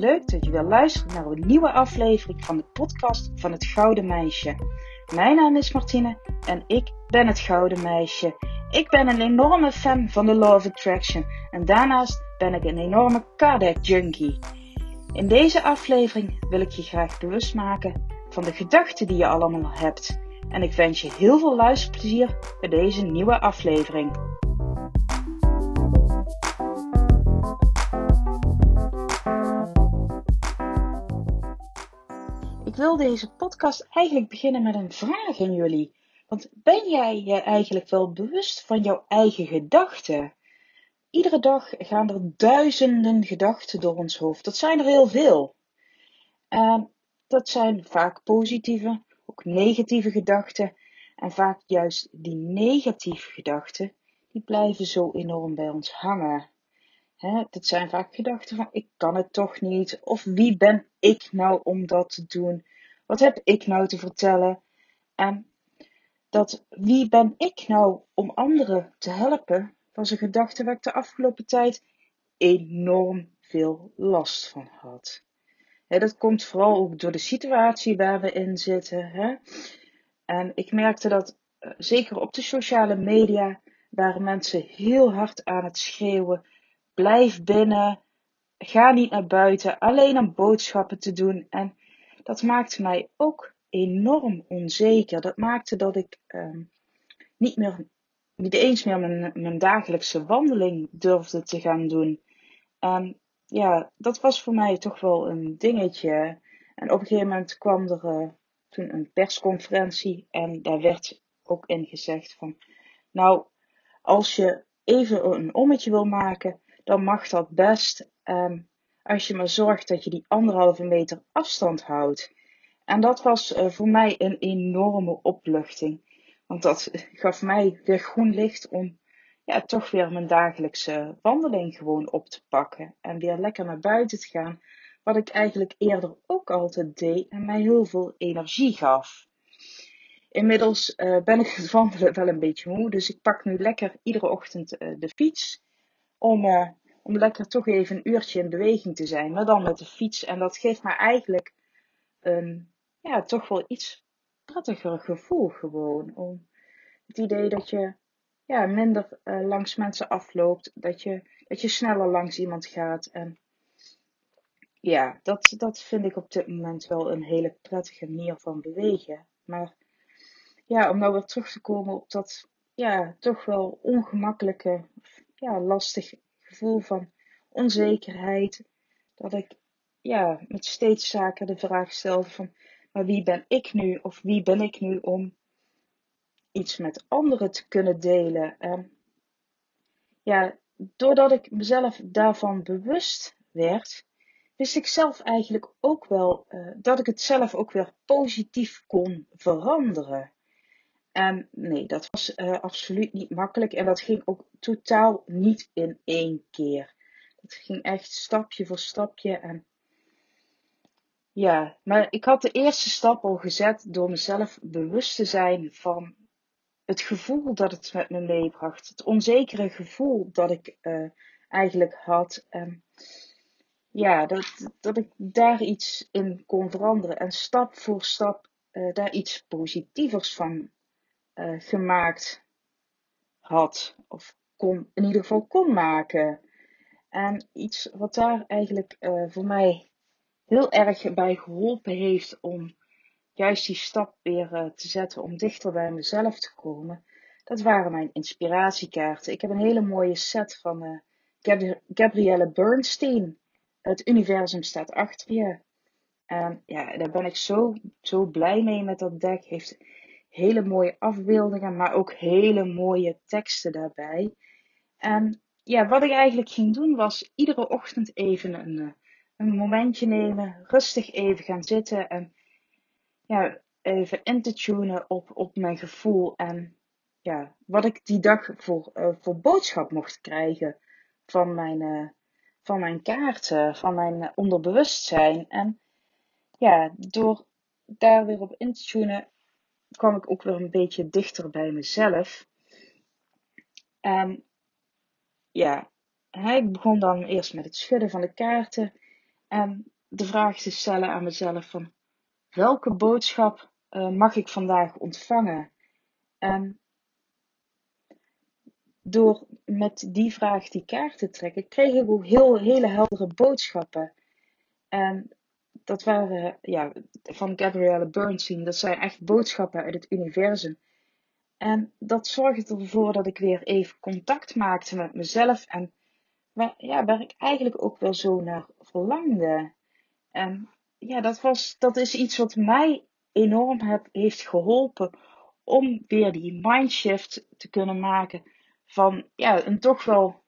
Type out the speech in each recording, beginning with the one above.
leuk dat je weer luistert naar een nieuwe aflevering van de podcast van het Gouden Meisje. Mijn naam is Martine en ik ben het Gouden Meisje. Ik ben een enorme fan van de Law of Attraction en daarnaast ben ik een enorme cardiac junkie. In deze aflevering wil ik je graag bewust maken van de gedachten die je allemaal hebt. En ik wens je heel veel luisterplezier bij deze nieuwe aflevering. Wil deze podcast eigenlijk beginnen met een vraag aan jullie. Want ben jij je eigenlijk wel bewust van jouw eigen gedachten? Iedere dag gaan er duizenden gedachten door ons hoofd. Dat zijn er heel veel. En dat zijn vaak positieve, ook negatieve gedachten. En vaak juist die negatieve gedachten, die blijven zo enorm bij ons hangen. Hè, dat zijn vaak gedachten van ik kan het toch niet. Of wie ben ik nou om dat te doen? Wat heb ik nou te vertellen? En dat wie ben ik nou om anderen te helpen, was een gedachte waar ik de afgelopen tijd enorm veel last van had. dat komt vooral ook door de situatie waar we in zitten. Hè? En ik merkte dat eh, zeker op de sociale media waren mensen heel hard aan het schreeuwen Blijf binnen. Ga niet naar buiten. Alleen om boodschappen te doen. En dat maakte mij ook enorm onzeker. Dat maakte dat ik ehm, niet meer, niet eens meer mijn, mijn dagelijkse wandeling durfde te gaan doen. En ja, dat was voor mij toch wel een dingetje. En op een gegeven moment kwam er uh, toen een persconferentie en daar werd ook in gezegd van, nou, als je even een ommetje wil maken, dan mag dat best. Um, als je maar zorgt dat je die anderhalve meter afstand houdt. En dat was uh, voor mij een enorme opluchting. Want dat gaf mij weer groen licht om ja, toch weer mijn dagelijkse wandeling gewoon op te pakken. En weer lekker naar buiten te gaan. Wat ik eigenlijk eerder ook altijd deed en mij heel veel energie gaf. Inmiddels uh, ben ik het wandelen wel een beetje moe. Dus ik pak nu lekker iedere ochtend uh, de fiets om, om lekker toch even een uurtje in beweging te zijn, maar dan met de fiets. En dat geeft me eigenlijk een, ja, toch wel iets prettiger gevoel gewoon. Om het idee dat je ja, minder uh, langs mensen afloopt, dat je, dat je sneller langs iemand gaat. En ja, dat, dat vind ik op dit moment wel een hele prettige manier van bewegen. Maar ja, om nou weer terug te komen op dat ja, toch wel ongemakkelijke, ja, lastig gevoel van onzekerheid. Dat ik ja, met steeds zaken de vraag stel van, maar wie ben ik nu? Of wie ben ik nu om iets met anderen te kunnen delen? En ja, doordat ik mezelf daarvan bewust werd, wist ik zelf eigenlijk ook wel uh, dat ik het zelf ook weer positief kon veranderen. En nee, dat was uh, absoluut niet makkelijk en dat ging ook totaal niet in één keer. Dat ging echt stapje voor stapje en ja, maar ik had de eerste stap al gezet door mezelf bewust te zijn van het gevoel dat het met me meebracht. Het onzekere gevoel dat ik uh, eigenlijk had. En ja, dat, dat ik daar iets in kon veranderen. En stap voor stap uh, daar iets positievers van uh, gemaakt had. Of kon, in ieder geval kon maken. En iets wat daar eigenlijk uh, voor mij heel erg bij geholpen heeft om juist die stap weer uh, te zetten om dichter bij mezelf te komen. Dat waren mijn inspiratiekaarten. Ik heb een hele mooie set van Gab Gabrielle Bernstein. Het universum staat achter je. En ja, daar ben ik zo, zo blij mee met dat deck. Heeft hele mooie afbeeldingen, maar ook hele mooie teksten daarbij. En ja, wat ik eigenlijk ging doen was iedere ochtend even een, eh, een momentje nemen, rustig even gaan zitten en ja, even in te tunen op, op mijn gevoel en ja, wat ik die dag voor, uh, voor boodschap mocht krijgen van mijn, uh, van mijn kaarten, van mijn onderbewustzijn. En ja, door daar weer op in te tunen, kwam ik ook weer een beetje dichter bij mezelf. En ja, hij begon dan eerst met het schudden van de kaarten. En de vraag te stellen aan mezelf van welke boodschap uh, mag ik vandaag ontvangen? En door met die vraag die kaart te trekken, kreeg ik ook heel, hele heldere boodschappen. En dat waren ja, van Gabrielle Bernstein. Dat zijn echt boodschappen uit het universum. En dat zorgde ervoor dat ik weer even contact maakte met mezelf. En waar, ja, waar ik eigenlijk ook wel zo naar verlangde. En ja, dat, was, dat is iets wat mij enorm heb, heeft geholpen om weer die mindshift te kunnen maken van ja, een toch wel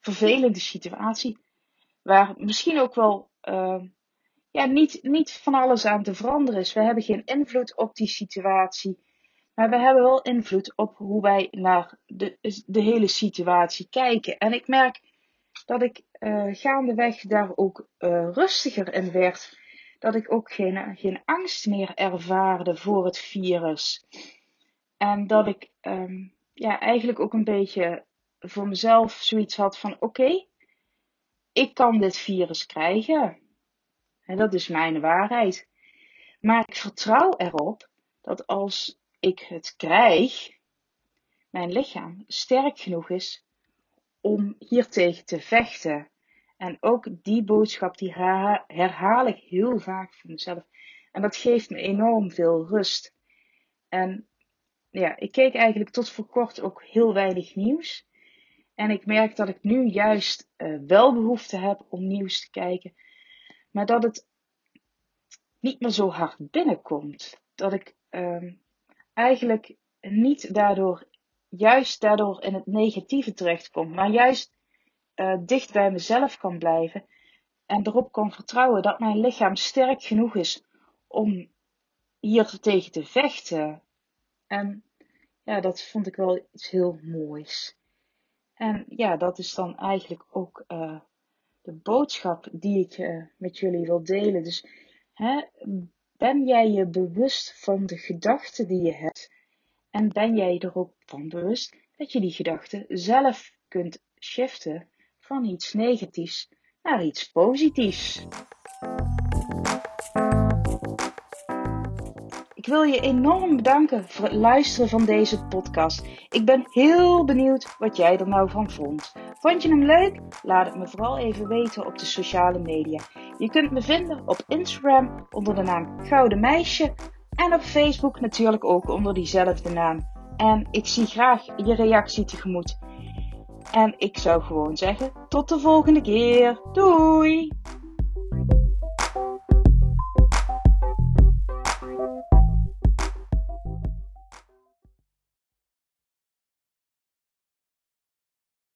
vervelende situatie. Waar misschien ook wel uh, ja, niet, niet van alles aan te veranderen is. We hebben geen invloed op die situatie. Maar we hebben wel invloed op hoe wij naar de, de hele situatie kijken. En ik merk dat ik uh, gaandeweg daar ook uh, rustiger in werd. Dat ik ook geen, geen angst meer ervaarde voor het virus. En dat ik um, ja, eigenlijk ook een beetje voor mezelf zoiets had van: oké, ik kan dit virus krijgen. En dat is mijn waarheid. Maar ik vertrouw erop dat als ik het krijg, mijn lichaam sterk genoeg is om hiertegen te vechten. En ook die boodschap die herhaal ik heel vaak voor mezelf. En dat geeft me enorm veel rust. En ja, ik keek eigenlijk tot voor kort ook heel weinig nieuws. En ik merk dat ik nu juist uh, wel behoefte heb om nieuws te kijken. Maar dat het niet meer zo hard binnenkomt. Dat ik uh, eigenlijk niet daardoor, juist daardoor in het negatieve terechtkom. Maar juist uh, dicht bij mezelf kan blijven. En erop kan vertrouwen dat mijn lichaam sterk genoeg is om hier tegen te vechten. En ja, dat vond ik wel iets heel moois. En ja, dat is dan eigenlijk ook uh, de boodschap die ik uh, met jullie wil delen. Dus hè, ben jij je bewust van de gedachten die je hebt? En ben jij er ook van bewust dat je die gedachten zelf kunt shiften van iets negatiefs naar iets positiefs? Ik wil je enorm bedanken voor het luisteren van deze podcast. Ik ben heel benieuwd wat jij er nou van vond. Vond je hem leuk? Laat het me vooral even weten op de sociale media. Je kunt me vinden op Instagram onder de naam Gouden Meisje en op Facebook natuurlijk ook onder diezelfde naam. En ik zie graag je reactie tegemoet. En ik zou gewoon zeggen: tot de volgende keer. Doei!